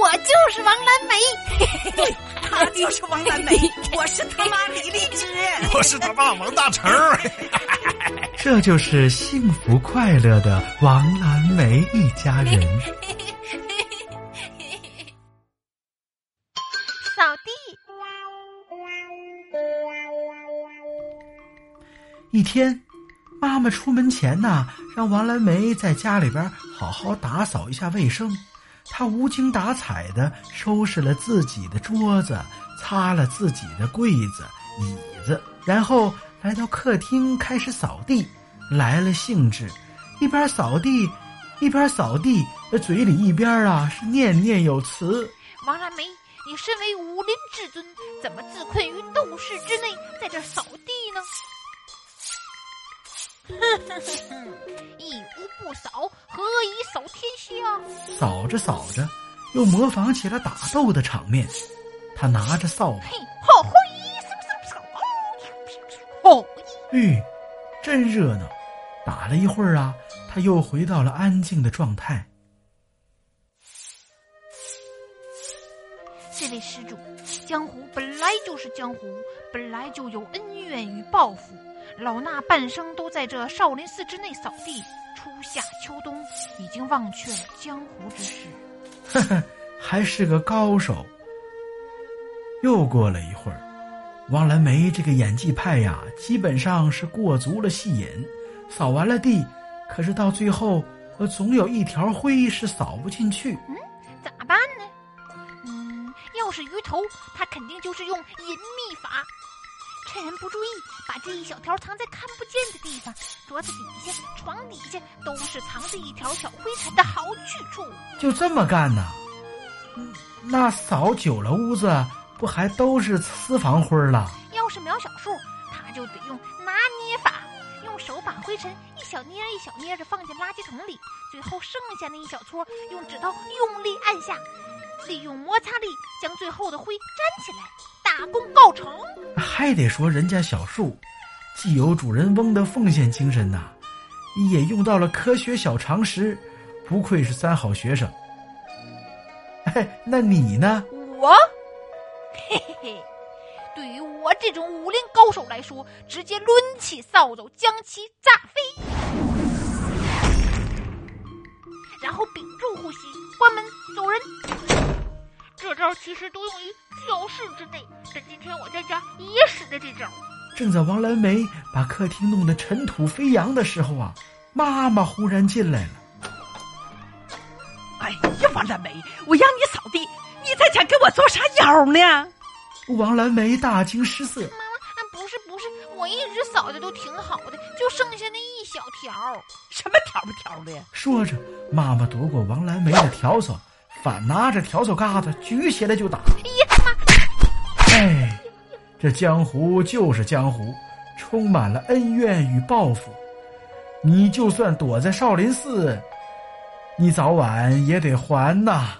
我就是王蓝梅，对，他就是王蓝梅，我是他妈李荔枝，我是他爸王大成。这就是幸福快乐的王蓝梅一家人。扫地。一天，妈妈出门前呐，让王蓝梅在家里边好好打扫一下卫生。他无精打采的收拾了自己的桌子，擦了自己的柜子、椅子，然后来到客厅开始扫地。来了兴致，一边扫地，一边扫地，嘴里一边啊是念念有词：“王蓝梅，你身为武林至尊，怎么自困于斗室之内，在这扫地呢？”哼哼哼哼，一屋不扫，何以扫天下？扫着扫着，又模仿起了打斗的场面。他拿着扫把，嘿，好嘿，嗖嗖嗖，吼！嘿，真热闹。打了一会儿啊，他又回到了安静的状态。这位施主，江湖本来就是江湖，本来就有恩怨与报复。老衲半生都在这少林寺之内扫地，初夏秋冬，已经忘却了江湖之事。呵呵，还是个高手。又过了一会儿，王蓝梅这个演技派呀，基本上是过足了戏瘾。扫完了地，可是到最后，我总有一条灰是扫不进去。嗯，是鱼头，他肯定就是用隐秘法，趁人不注意，把这一小条藏在看不见的地方，桌子底下、床底下都是藏着一条小灰尘的好去处。就这么干呢？那扫久了屋子，不还都是私房灰了？要是苗小树，他就得用拿捏法。用手把灰尘一小捏一小捏的放进垃圾桶里，最后剩下那一小撮用指头用力按下，利用摩擦力将最后的灰粘起来，大功告成。还得说人家小树，既有主人翁的奉献精神呐，也用到了科学小常识，不愧是三好学生。哎，那你呢？我，嘿嘿嘿。对于我这种武林高手来说，直接抡起扫帚将其炸飞，然后屏住呼吸，关门走其实都用于教室之内，但今天我在家也使的这招。正在王蓝梅把客厅弄得尘土飞扬的时候啊，妈妈忽然进来了。哎呀，王蓝梅，我让你扫地，你在家给我做啥妖呢？王蓝梅大惊失色。妈妈，不是不是，我一直扫的都挺好的，就剩下那一小条。什么条不条的？说着，妈妈夺过王蓝梅的笤帚，反拿着笤帚疙瘩举起来就打。哎呀妈！哎，这江湖就是江湖，充满了恩怨与报复。你就算躲在少林寺，你早晚也得还呐。